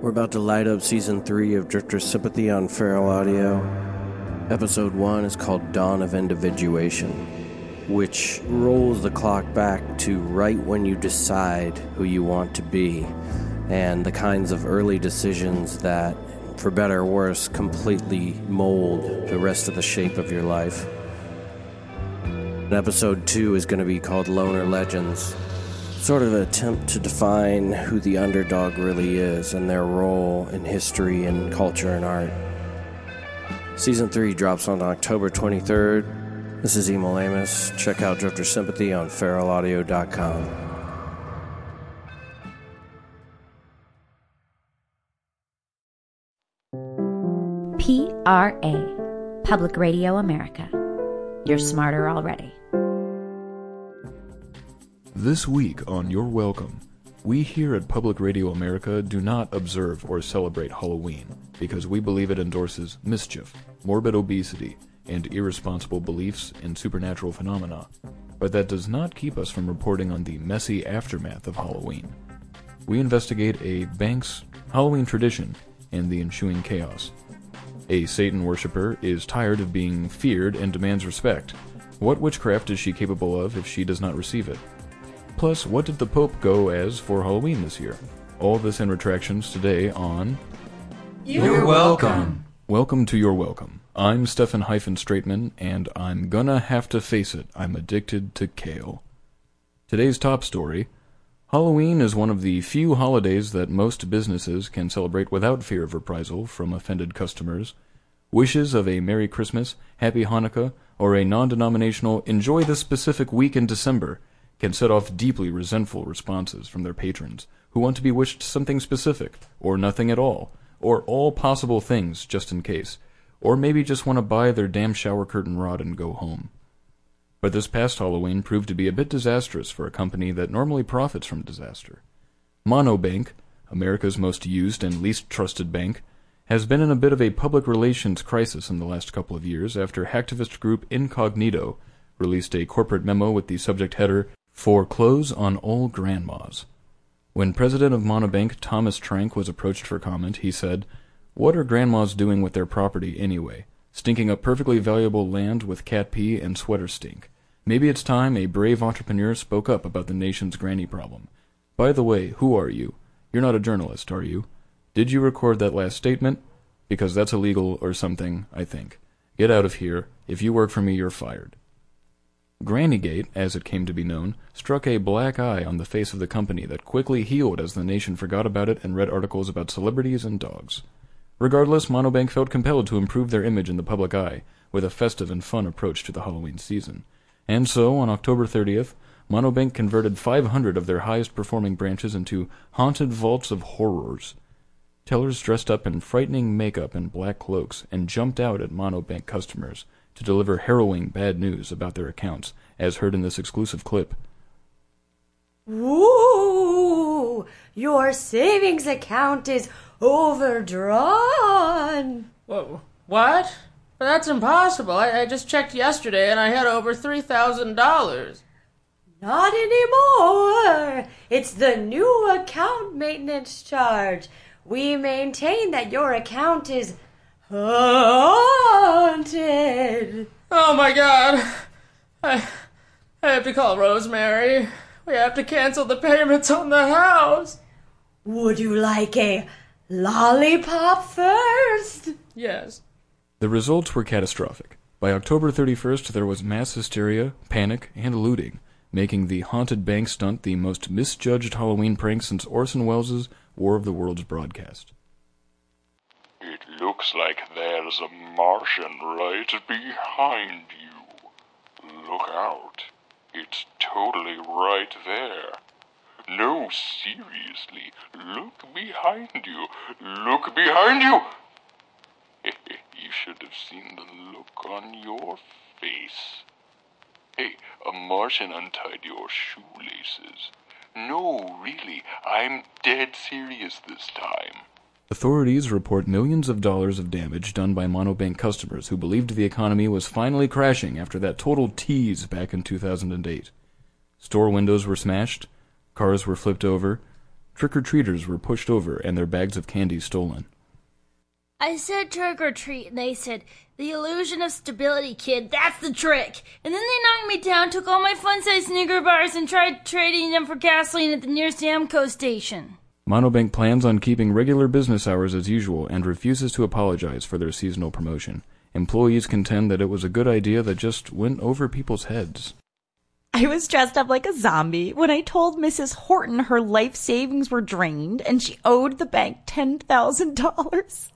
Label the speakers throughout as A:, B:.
A: We're about to light up season three of Drifter Sympathy on Feral Audio. Episode one is called Dawn of Individuation, which rolls the clock back to right when you decide who you want to be and the kinds of early decisions that, for better or worse, completely mold the rest of the shape of your life. And episode two is going to be called Loner Legends sort of an attempt to define who the underdog really is and their role in history and culture and art. Season 3 drops on October 23rd. This is Emil Amos. Check out Drifter Sympathy on feralaudio.com.
B: PRA, Public Radio America. You're smarter already.
C: This week on You're Welcome, we here at Public Radio America do not observe or celebrate Halloween because we believe it endorses mischief, morbid obesity, and irresponsible beliefs in supernatural phenomena. But that does not keep us from reporting on the messy aftermath of Halloween. We investigate a bank's Halloween tradition and the ensuing chaos. A Satan worshiper is tired of being feared and demands respect. What witchcraft is she capable of if she does not receive it? Plus, what did the Pope go as for Halloween this year? All this and retractions today on.
D: You're welcome.
C: Welcome to You're Welcome. I'm Stefan Hyphen Straightman, and I'm gonna have to face it. I'm addicted to kale. Today's top story Halloween is one of the few holidays that most businesses can celebrate without fear of reprisal from offended customers. Wishes of a Merry Christmas, Happy Hanukkah, or a non denominational Enjoy this specific week in December can set off deeply resentful responses from their patrons who want to be wished something specific, or nothing at all, or all possible things just in case, or maybe just want to buy their damn shower curtain rod and go home. But this past Halloween proved to be a bit disastrous for a company that normally profits from disaster. Monobank, America's most used and least trusted bank, has been in a bit of a public relations crisis in the last couple of years after hacktivist group Incognito released a corporate memo with the subject header Foreclose on all grandmas. When president of Monobank Thomas Trank was approached for comment, he said, What are grandmas doing with their property anyway? Stinking up perfectly valuable land with cat pee and sweater stink. Maybe it's time a brave entrepreneur spoke up about the nation's granny problem. By the way, who are you? You're not a journalist, are you? Did you record that last statement? Because that's illegal or something, I think. Get out of here. If you work for me, you're fired. Grannygate, as it came to be known, struck a black eye on the face of the company that quickly healed as the nation forgot about it and read articles about celebrities and dogs. Regardless, Monobank felt compelled to improve their image in the public eye with a festive and fun approach to the Halloween season. And so, on October 30th, Monobank converted 500 of their highest performing branches into haunted vaults of horrors. Tellers dressed up in frightening makeup and black cloaks and jumped out at Monobank customers to deliver harrowing bad news about their accounts, as heard in this exclusive clip.
E: Woo! Your savings account is overdrawn.
D: Whoa, what? That's impossible. I, I just checked yesterday and I had over $3,000.
E: Not anymore. It's the new account maintenance charge. We maintain that your account is Haunted.
D: Oh my god. I, I have to call Rosemary. We have to cancel the payments on the house.
E: Would you like a lollipop first?
D: Yes.
C: The results were catastrophic. By October 31st, there was mass hysteria, panic, and looting, making the haunted bank stunt the most misjudged Halloween prank since Orson Welles' War of the Worlds broadcast.
F: Looks like there's a Martian right behind you. Look out. It's totally right there. No, seriously. Look behind you. Look behind you. you should have seen the look on your face. Hey, a Martian untied your shoelaces. No, really, I'm dead serious this time.
C: Authorities report millions of dollars of damage done by Monobank customers who believed the economy was finally crashing after that total tease back in 2008. Store windows were smashed, cars were flipped over, Trick or treaters were pushed over and their bags of candy stolen.
G: I said trick or treat, and they said, The illusion of stability, kid, that's the trick. And then they knocked me down, took all my fun sized Snicker bars, and tried trading them for gasoline at the nearest Amco station.
C: Monobank plans on keeping regular business hours as usual and refuses to apologize for their seasonal promotion. Employees contend that it was a good idea that just went over people's heads.
H: I was dressed up like a zombie when I told Mrs. Horton her life savings were drained and she owed the bank $10,000.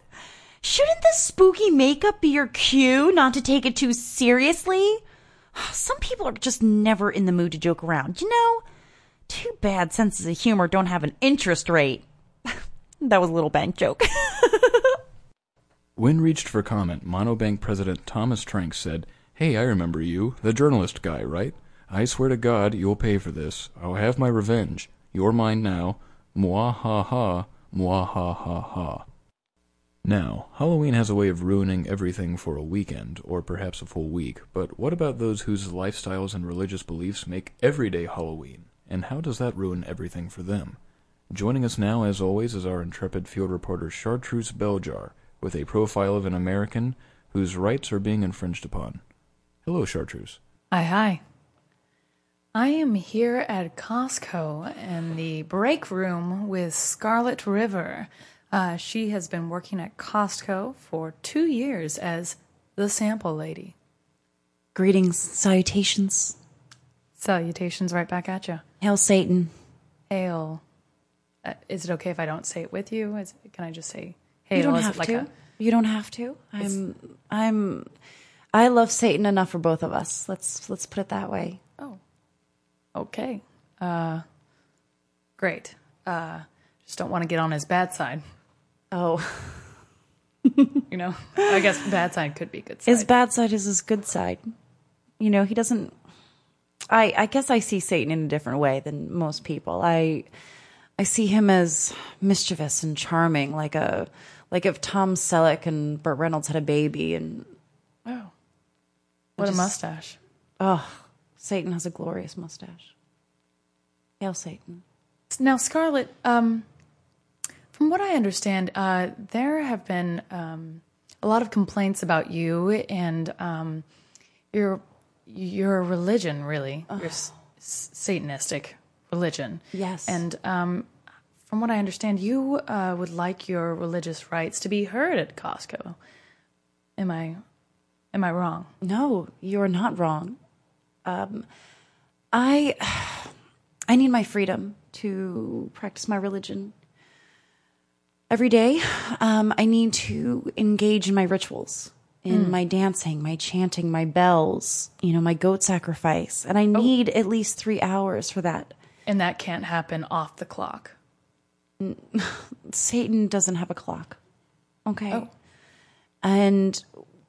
H: Shouldn't the spooky makeup be your cue not to take it too seriously? Some people are just never in the mood to joke around, you know? Too bad senses of humor don't have an interest rate. that was a little bank joke.
C: When reached for comment, Monobank President Thomas Trank said, Hey, I remember you, the journalist guy, right? I swear to God, you'll pay for this. I'll have my revenge. You're mine now. Mwah ha ha, mwah ha ha ha. Now, Halloween has a way of ruining everything for a weekend, or perhaps a full week, but what about those whose lifestyles and religious beliefs make everyday Halloween? And how does that ruin everything for them? Joining us now, as always, is our intrepid field reporter Chartreuse Beljar, with a profile of an American whose rights are being infringed upon. Hello, Chartreuse.
I: Hi, hi. I am here at Costco in the break room with Scarlet River. Uh, she has been working at Costco for two years as the sample lady.
H: Greetings, salutations.
I: Salutations right back at you.
H: Hail Satan.
I: Hail. Uh, is it okay if I don't say it with you? Is, can I just say hail?
H: You don't
I: Is
H: have
I: like
H: to.
I: a-
H: You don't have to. I'm I'm I love Satan enough for both of us. Let's let's put it that way.
I: oh, okay. Uh, great. Uh, just don't want to get on his bad side.
H: Oh,
I: You know, I guess bad side could be good side.
H: his bad side is his good side. You know, he doesn't I I guess I see Satan in a different way than most people. I I see him as mischievous and charming, like a like if Tom Selleck and Burt Reynolds had a baby and
I: oh, what a mustache.
H: oh, Satan has a glorious mustache. Hail Satan.
I: Now, Scarlett, um, from what I understand, uh, there have been um, a lot of complaints about you and um, your your religion, really, your s- s- Satanistic religion.
H: Yes.
I: And um, from what I understand, you uh, would like your religious rights to be heard at Costco. Am I am I wrong?
H: No, you're not wrong. Um, I I need my freedom to practice my religion every day. Um, I need to engage in my rituals, in mm. my dancing, my chanting, my bells. You know, my goat sacrifice, and I oh. need at least three hours for that.
I: And that can't happen off the clock.
H: Satan doesn't have a clock. Okay. Oh. And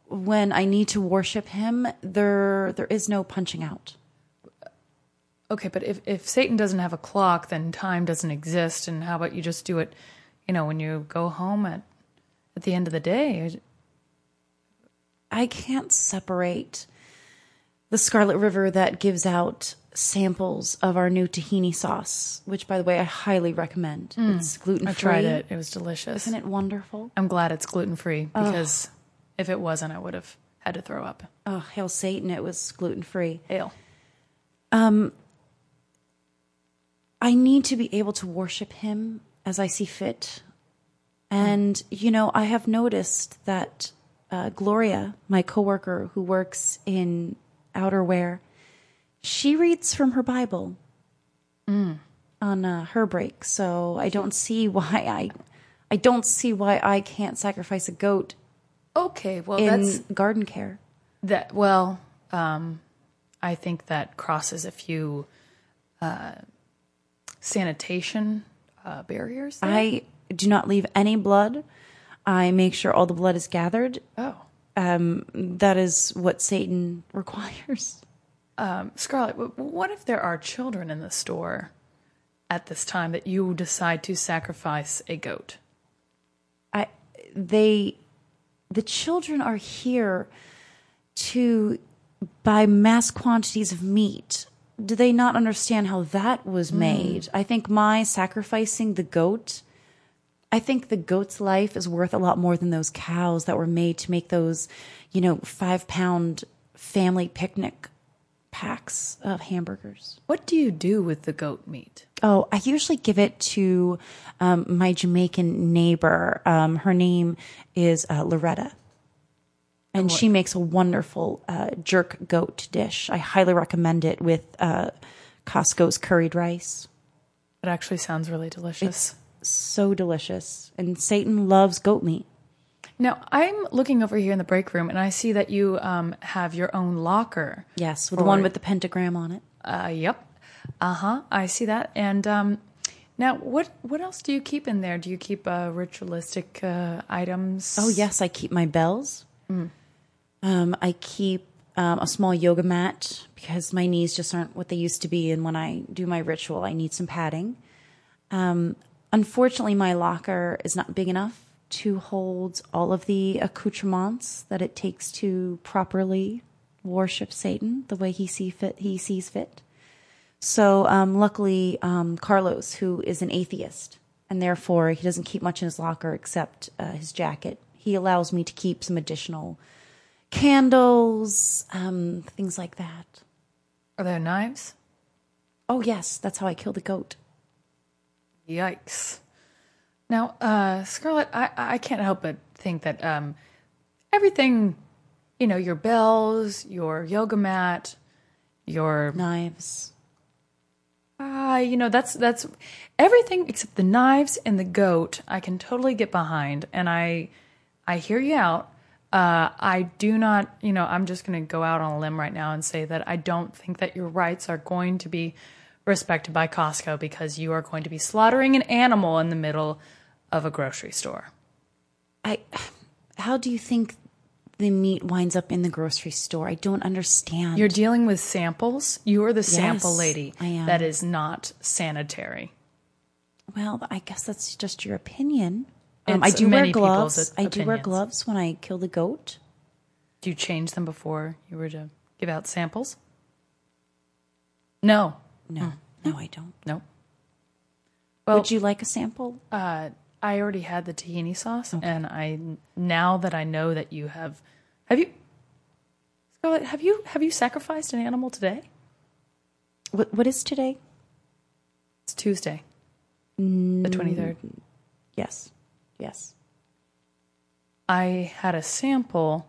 H: when I need to worship him, there there is no punching out.
I: Okay, but if, if Satan doesn't have a clock, then time doesn't exist. And how about you just do it, you know, when you go home at at the end of the day?
H: I can't separate the Scarlet River that gives out samples of our new tahini sauce, which, by the way, I highly recommend. It's gluten free.
I: I tried it; it was delicious.
H: Isn't it wonderful?
I: I'm glad it's gluten free because if it wasn't, I would have had to throw up.
H: Oh, hail Satan! It was gluten free.
I: Hail.
H: Um, I need to be able to worship him as I see fit. And, you know, I have noticed that uh, Gloria, my coworker who works in outerwear, she reads from her Bible on uh, her break. So I don't see why I, I don't see why I can't sacrifice a goat
I: Okay, well
H: in
I: that's
H: garden care.
I: that. Well, um, I think that crosses a few uh, sanitation uh, barriers. there.
H: I do not leave any blood. I make sure all the blood is gathered.
I: oh.
H: Um, that is what Satan requires.
I: Scarlett, w- what if there are children in the store at this time that you decide to sacrifice a goat?
H: I they the children are here to buy mass quantities of meat do they not understand how that was made? I think my sacrificing the goat, I think the goat's life is worth a lot more than those cows that were made to make those, you know, five pound family picnic packs of hamburgers.
I: What do you do with the goat meat?
H: Oh, I usually give it to um, my Jamaican neighbor. Um, her name is uh, Loretta. And she makes a wonderful uh, jerk goat dish. I highly recommend it with uh, Costco's curried rice.
I: It actually sounds really delicious.
H: So delicious. And Satan loves goat meat.
I: Now, I'm looking over here in the break room and I see that you um, have your own locker.
H: Yes, with the one with the pentagram on it.
I: Uh, yep. Uh huh. I see that. And um, now, what what else do you keep in there? Do you keep uh, ritualistic uh, items?
H: Oh, yes, I keep my bells. Um, I keep um, a small yoga mat because my knees just aren't what they used to be. And when I do my ritual, I need some padding. Um, unfortunately, my locker is not big enough to hold all of the accoutrements that it takes to properly worship Satan the way he see fit. He sees fit. So, um, luckily, um, Carlos, who is an atheist, and therefore he doesn't keep much in his locker except uh, his jacket, he allows me to keep some additional candles, um, things like that.
I: Are there knives?
H: Oh, yes, that's how I killed the goat.
I: Yikes. Now, uh, Scarlett, I, I can't help but think that um, everything, you know, your bells, your yoga mat, your
H: Knives.
I: Ah, you know, that's that's everything except the knives and the goat. I can totally get behind, and I I hear you out. Uh, I do not, you know, I'm just going to go out on a limb right now and say that I don't think that your rights are going to be respected by Costco because you are going to be slaughtering an animal in the middle of a grocery store.
H: I. How do you think the meat winds up in the grocery store? I don't understand.
I: You're dealing with samples. You are the sample lady.
H: I am.
I: That is not sanitary.
H: well, I guess that's just your opinion. Um, I do wear gloves. I do wear gloves when I kill the goat.
I: Do you change them before you were to give out samples? No.
H: No, no, I don't.
I: No. Well,
H: Would you like a sample?
I: uh, I already had the tahini sauce, and I now that I know that you have, have you, Scarlett, have you have you sacrificed an animal today?
H: What, what is today?
I: It's Tuesday, the twenty third.
H: Yes, yes.
I: I had a sample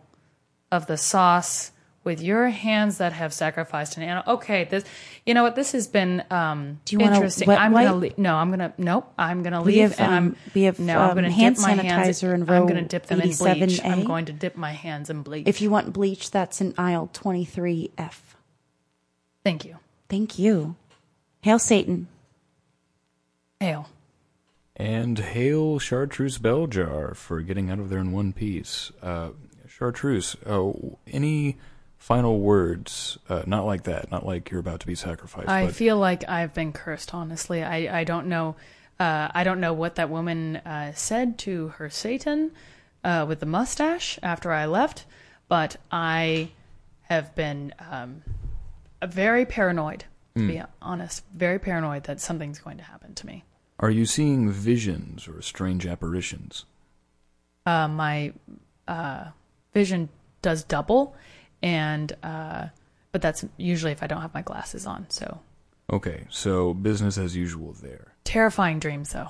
I: of the sauce with your hands that have sacrificed an animal. Okay, this, you know what? This has been um,
H: Do you wanna
I: interesting.
H: wet
I: I'm gonna
H: wipe?
I: leave. No, I'm gonna. Nope. I'm gonna
H: We
I: leave,
H: have,
I: and
H: um,
I: I'm.
H: we have,
I: no. I'm
H: um,
I: gonna
H: hand
I: dip my hands.
H: sanitizer in
I: I'm gonna dip them in bleach.
H: 87A.
I: I'm going to dip my hands in bleach.
H: If you want bleach, that's in aisle 23F.
I: Thank you.
H: Thank you. Hail Satan.
I: Hail.
C: And hail Chartreuse Beljar for getting out of there in one piece. Uh, Chartreuse, uh, any final words? Uh, not like that, not like you're about to be sacrificed.
I: I
C: but
I: feel like I've been cursed. Honestly, I I don't know. Uh, I don't know what that woman uh, said to her Satan uh, with the mustache after I left, but I have been um, very paranoid. To be honest, very paranoid that something's going to happen to me.
C: are you seeing visions or strange apparitions?
I: Uh, my uh, vision does double, and uh, but that's usually if I don't have my glasses on. So
C: Okay, so business as usual there.
I: terrifying dreams, though.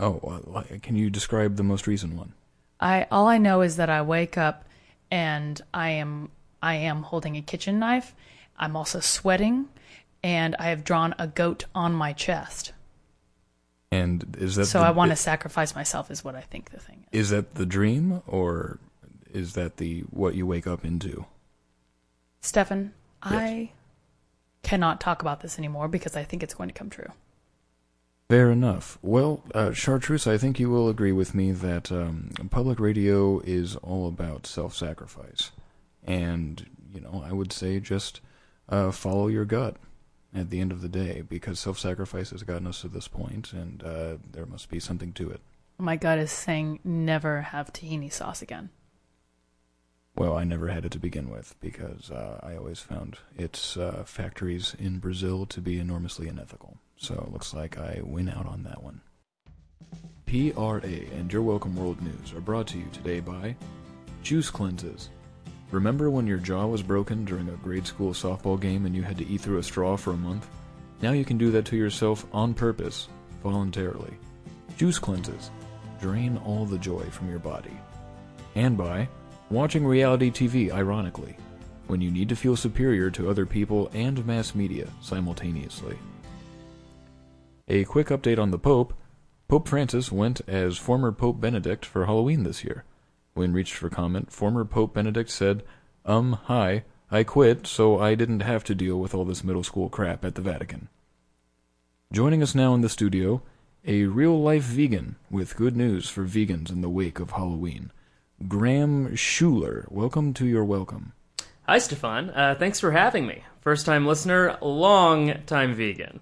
C: Oh, uh, can you describe the most recent one?
I: I all I know is that I wake up and I am I am holding a kitchen knife. I'm also sweating and I have drawn a goat on my chest.
C: And is that
I: So
C: the,
I: I want to sacrifice myself is what I think the thing is.
C: Is that the dream or is that the what you wake up into?
I: Stefan, I cannot talk about this anymore because I think it's going to come true.
C: Fair enough. Well, uh, Chartreuse, I think you will agree with me that um, public radio is all about self-sacrifice, and you know, I would say just uh, follow your gut at the end of the day, because self-sacrifice has gotten us to this point, and uh, there must be something to it.
I: My gut is saying never have tahini sauce again.
C: Well, I never had it to begin with because uh, I always found its uh, factories in Brazil to be enormously unethical. So it looks like I win out on that one. PRA and You're Welcome World News are brought to you today by Juice Cleanses. Remember when your jaw was broken during a grade school softball game and you had to eat through a straw for a month? Now you can do that to yourself on purpose, voluntarily. Juice Cleanses. Drain all the joy from your body. And by watching reality TV, ironically, when you need to feel superior to other people and mass media simultaneously. A quick update on the Pope Pope Francis went as former Pope Benedict for Halloween this year. When reached for comment, former Pope Benedict said, Um, hi, I quit, so I didn't have to deal with all this middle school crap at the Vatican. Joining us now in the studio, a real life vegan with good news for vegans in the wake of Halloween. Graham Schuler, welcome to your welcome.
D: Hi, Stefan. Uh, thanks for having me. First time listener, long time vegan.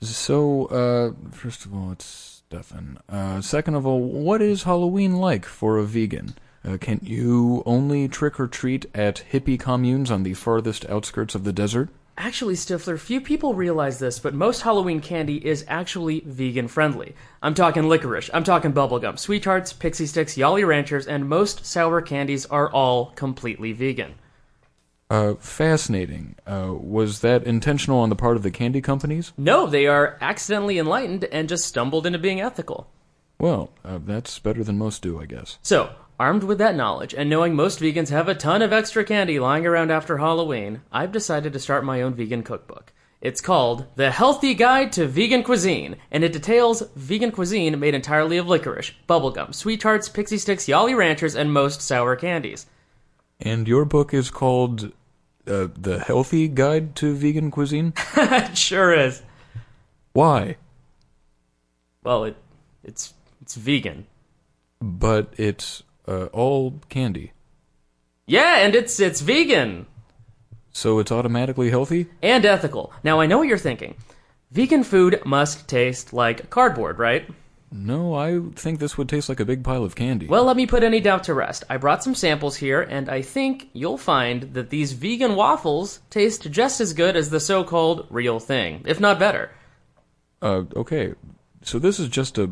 C: So, uh, first of all, it's Stefan. Uh, second of all, what is Halloween like for a vegan? Uh, can you only trick or treat at hippie communes on the farthest outskirts of the desert?
D: Actually, Stifler, few people realize this, but most Halloween candy is actually vegan friendly. I'm talking licorice, I'm talking bubblegum, sweet tarts, pixie sticks, Yolly Ranchers, and most sour candies are all completely vegan.
C: Uh, fascinating. Uh, was that intentional on the part of the candy companies?
D: No, they are accidentally enlightened and just stumbled into being ethical.
C: Well, uh, that's better than most do, I guess.
D: So, armed with that knowledge, and knowing most vegans have a ton of extra candy lying around after Halloween, I've decided to start my own vegan cookbook. It's called The Healthy Guide to Vegan Cuisine, and it details vegan cuisine made entirely of licorice, bubblegum, sweet tarts, pixie sticks, Yolly Ranchers, and most sour candies.
C: And your book is called uh, The Healthy Guide to Vegan Cuisine?
D: it sure is.
C: Why?
D: Well, it it's it's vegan.
C: But it's uh, all candy.
D: Yeah, and it's it's vegan
C: So it's automatically healthy?
D: and ethical. Now I know what you're thinking. Vegan food must taste like cardboard, right?
C: No, I think this would taste like a big pile of candy.
D: Well, let me put any doubt to rest. I brought some samples here, and I think you'll find that these vegan waffles taste just as good as the so called real thing, if not better.
C: Uh, okay. So this is just a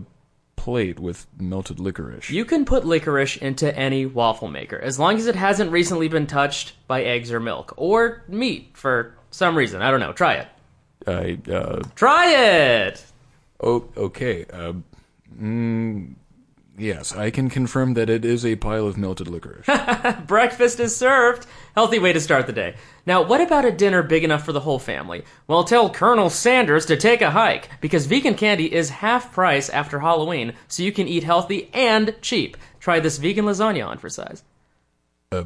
C: plate with melted licorice.
D: You can put licorice into any waffle maker, as long as it hasn't recently been touched by eggs or milk, or meat for some reason. I don't know. Try it.
C: I, uh,
D: Try it!
C: oh, okay. Uh, mm, yes, I can confirm that it is a pile of melted licorice.
D: Breakfast is served. Healthy way to start the day. Now, what about a dinner big enough for the whole family? Well, tell Colonel Sanders to take a hike, because vegan candy is half price after Halloween, so you can eat healthy and cheap. Try this vegan lasagna on for size.
C: Uh,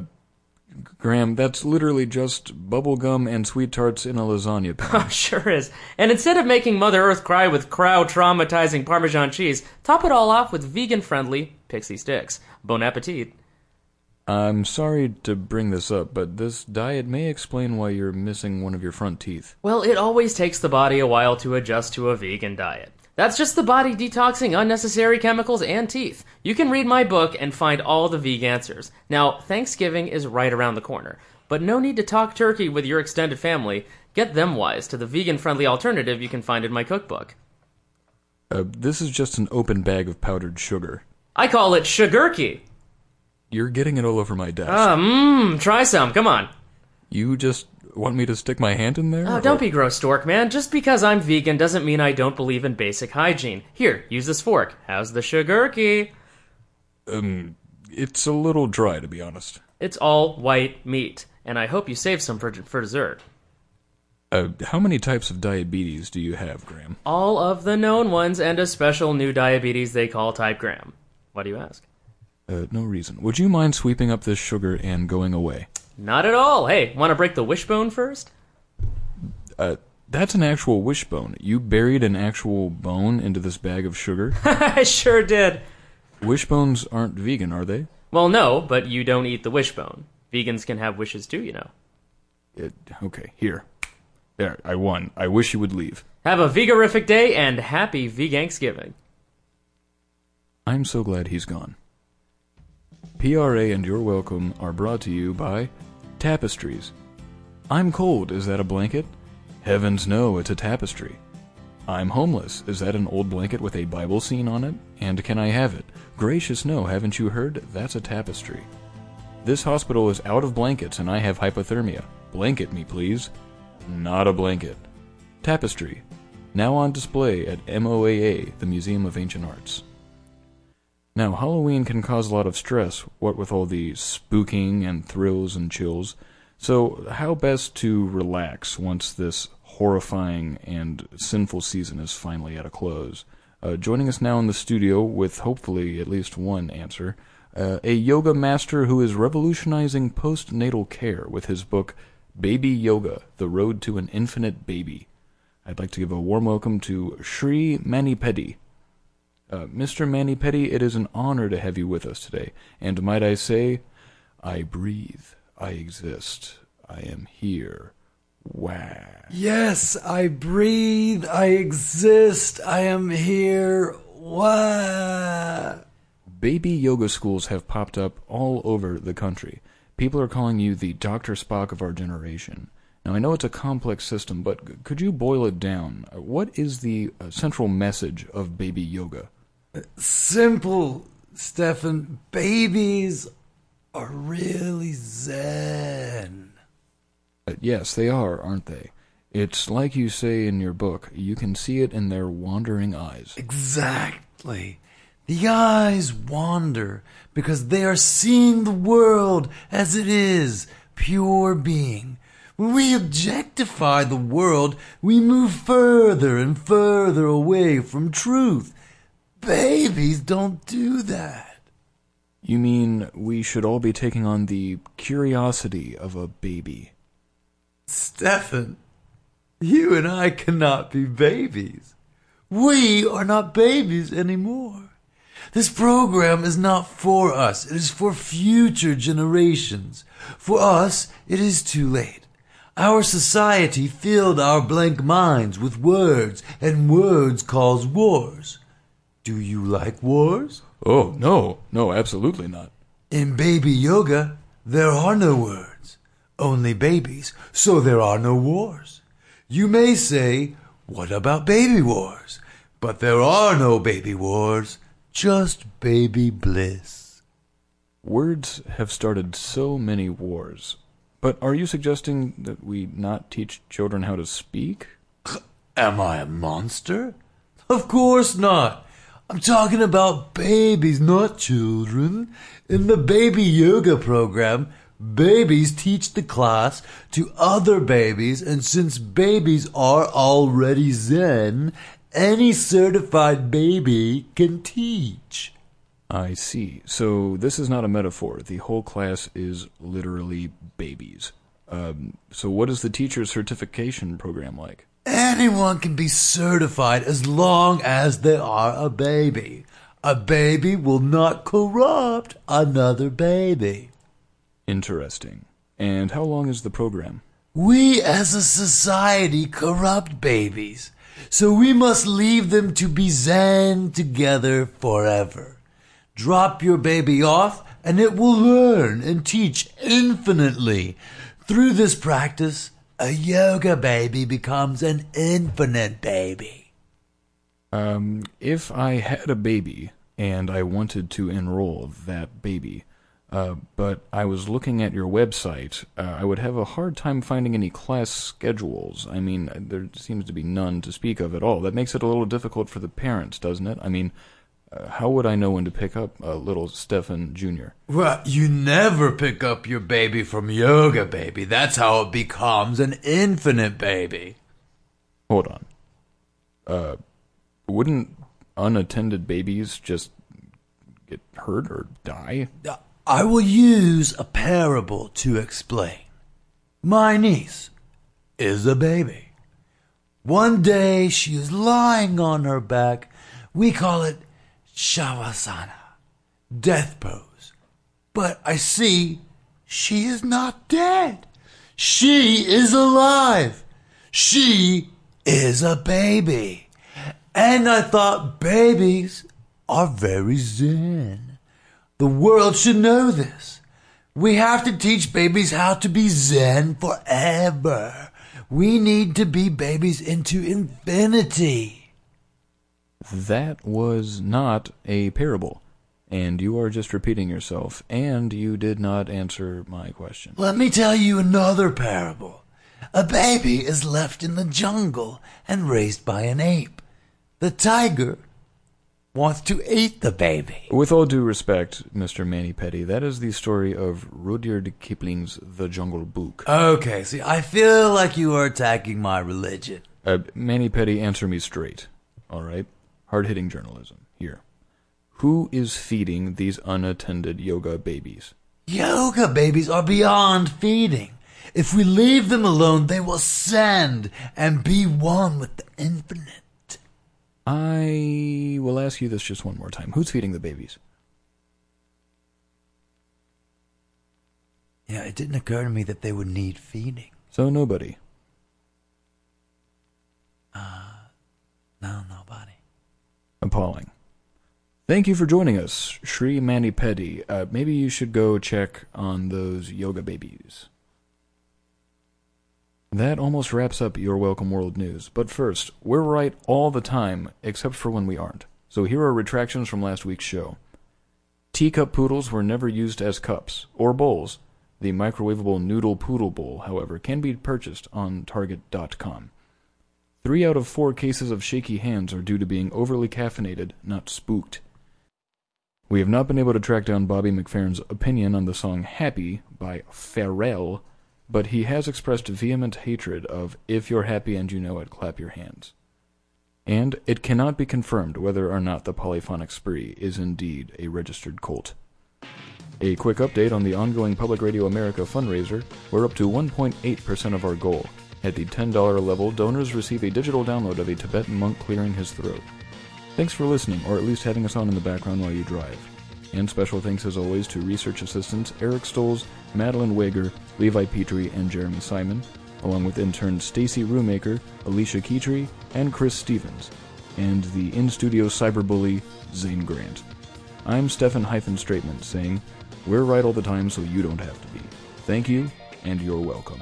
C: Graham, that's literally just bubblegum and sweet tarts in a lasagna pan.
D: Sure is. And instead of making Mother Earth cry with crowd traumatizing Parmesan cheese, top it all off with vegan friendly pixie sticks. Bon appetit.
C: I'm sorry to bring this up, but this diet may explain why you're missing one of your front teeth.
D: Well, it always takes the body a while to adjust to a vegan diet. That's just the body detoxing unnecessary chemicals and teeth. You can read my book and find all the vegan answers. Now, Thanksgiving is right around the corner, but no need to talk turkey with your extended family. Get them wise to the vegan friendly alternative you can find in my cookbook.
C: Uh, this is just an open bag of powdered sugar.
D: I call it sugarky.
C: You're getting it all over my desk.
D: Ah, mmm, try some, come on.
C: you just want me to stick my hand in there?
D: Oh, don't be gross, dork, man. Just because I'm vegan doesn't mean I don't believe in basic hygiene. Here, use this fork. How's the sugarky?
C: Um, it's a little dry, to be honest.
D: It's all white meat, and I hope you save some for, for dessert.
C: Uh, how many types of diabetes do you have, Graham?
D: All of the known ones and a special new diabetes they call type Graham. Why do you ask?
C: Uh, no reason. Would you mind sweeping up this sugar and going away?
D: Not at all. Hey, want to break the wishbone first?
C: Uh, that's an actual wishbone. You buried an actual bone into this bag of sugar?
D: I sure did.
C: Wishbones aren't vegan, are they?
D: Well, no, but you don't eat the wishbone. Vegans can have wishes too, you know.
C: It, okay, here. There, I won. I wish you would leave.
D: Have a vegarific day and happy Vegangsgiving.
C: I'm so glad he's gone. PRA and You're Welcome are brought to you by Tapestries. I'm cold, is that a blanket? Heavens no, it's a tapestry. I'm homeless, is that an old blanket with a Bible scene on it? And can I have it? Gracious no, haven't you heard? That's a tapestry. This hospital is out of blankets and I have hypothermia. Blanket me, please. Not a blanket. Tapestry. Now on display at MOAA, the Museum of Ancient Arts. Now, Halloween can cause a lot of stress, what with all the spooking and thrills and chills. So, how best to relax once this horrifying and sinful season is finally at a close? Uh, joining us now in the studio with hopefully at least one answer, uh, a yoga master who is revolutionizing postnatal care with his book Baby Yoga The Road to an Infinite Baby. I'd like to give a warm welcome to Sri Manipedi. Uh, Mr. Manipedi, it is an honor to have you with us today. And might I say, I breathe, I exist, I am here. Wow.
J: Yes, I breathe, I exist, I am here. What?
C: Baby yoga schools have popped up all over the country. People are calling you the Dr. Spock of our generation. Now, I know it's a complex system, but could you boil it down? What is the uh, central message of baby yoga?
J: Simple, Stefan. Babies are really zen.
C: Uh, yes, they are, aren't they? It's like you say in your book, you can see it in their wandering eyes.
J: Exactly. The eyes wander because they are seeing the world as it is, pure being. When we objectify the world, we move further and further away from truth. Babies don't do that.
C: You mean we should all be taking on the curiosity of a baby?
J: Stefan, you and I cannot be babies. We are not babies anymore. This program is not for us. It is for future generations. For us, it is too late. Our society filled our blank minds with words, and words cause wars. Do you like wars?
C: Oh, no, no, absolutely not.
J: In baby yoga, there are no words, only babies, so there are no wars. You may say, What about baby wars? But there are no baby wars, just baby bliss.
C: Words have started so many wars. But are you suggesting that we not teach children how to speak?
J: Am I a monster? Of course not. I'm talking about babies, not children. In the baby yoga program, babies teach the class to other babies, and since babies are already Zen, any certified baby can teach.
C: I see. So this is not a metaphor. The whole class is literally babies. Um, so what is the teacher certification program like?
J: Anyone can be certified as long as they are a baby. A baby will not corrupt another baby.
C: Interesting. And how long is the program?
J: We as a society corrupt babies, so we must leave them to be Zen together forever. Drop your baby off and it will learn and teach infinitely. Through this practice, a yoga baby becomes an infinite baby.
C: Um, if I had a baby and I wanted to enroll that baby, uh, but I was looking at your website, uh, I would have a hard time finding any class schedules. I mean, there seems to be none to speak of at all. That makes it a little difficult for the parents, doesn't it? I mean, uh, how would I know when to pick up uh, little Stefan Jr.?
J: Well, you never pick up your baby from yoga baby. That's how it becomes an infinite baby.
C: Hold on. Uh, wouldn't unattended babies just get hurt or die?
J: I will use a parable to explain. My niece is a baby. One day she is lying on her back. We call it Shavasana, death pose. But I see she is not dead. She is alive. She is a baby. And I thought babies are very zen. The world should know this. We have to teach babies how to be Zen forever. We need to be babies into infinity.
C: That was not a parable. And you are just repeating yourself, and you did not answer my question.
J: Let me tell you another parable. A baby is left in the jungle and raised by an ape. The tiger wants to eat the baby.
C: With all due respect, Mr. Manipedi, that is the story of Rudyard Kipling's The Jungle Book.
J: Okay, see, I feel like you are attacking my religion.
C: Uh, Manipedi, answer me straight. All right? Hard hitting journalism. Here. Who is feeding these unattended yoga babies?
J: Yoga babies are beyond feeding. If we leave them alone, they will send and be one with the infinite.
C: I will ask you this just one more time. Who's feeding the babies?
J: Yeah, it didn't occur to me that they would need feeding.
C: So nobody.
J: Uh, no, nobody.
C: Appalling. Thank you for joining us, Shri Manipedi. Uh, maybe you should go check on those yoga babies. That almost wraps up your Welcome World news. But first, we're right all the time, except for when we aren't. So here are retractions from last week's show. Teacup poodles were never used as cups or bowls. The microwavable noodle poodle bowl, however, can be purchased on Target.com. Three out of four cases of shaky hands are due to being overly caffeinated, not spooked. We have not been able to track down Bobby McFerrin's opinion on the song Happy by Pharrell, but he has expressed vehement hatred of If You're Happy and You Know It, Clap Your Hands. And it cannot be confirmed whether or not the polyphonic spree is indeed a registered cult. A quick update on the ongoing Public Radio America fundraiser. We're up to 1.8% of our goal. At the $10 level, donors receive a digital download of a Tibetan monk clearing his throat. Thanks for listening, or at least having us on in the background while you drive. And special thanks as always to research assistants Eric Stoles, Madeline Wager, Levi Petrie, and Jeremy Simon, along with interns Stacy Ruemaker, Alicia Keetree, and Chris Stevens, and the in-studio cyberbully Zane Grant. I'm Stefan Hyphen Straightman saying, we're right all the time so you don't have to be. Thank you, and you're welcome.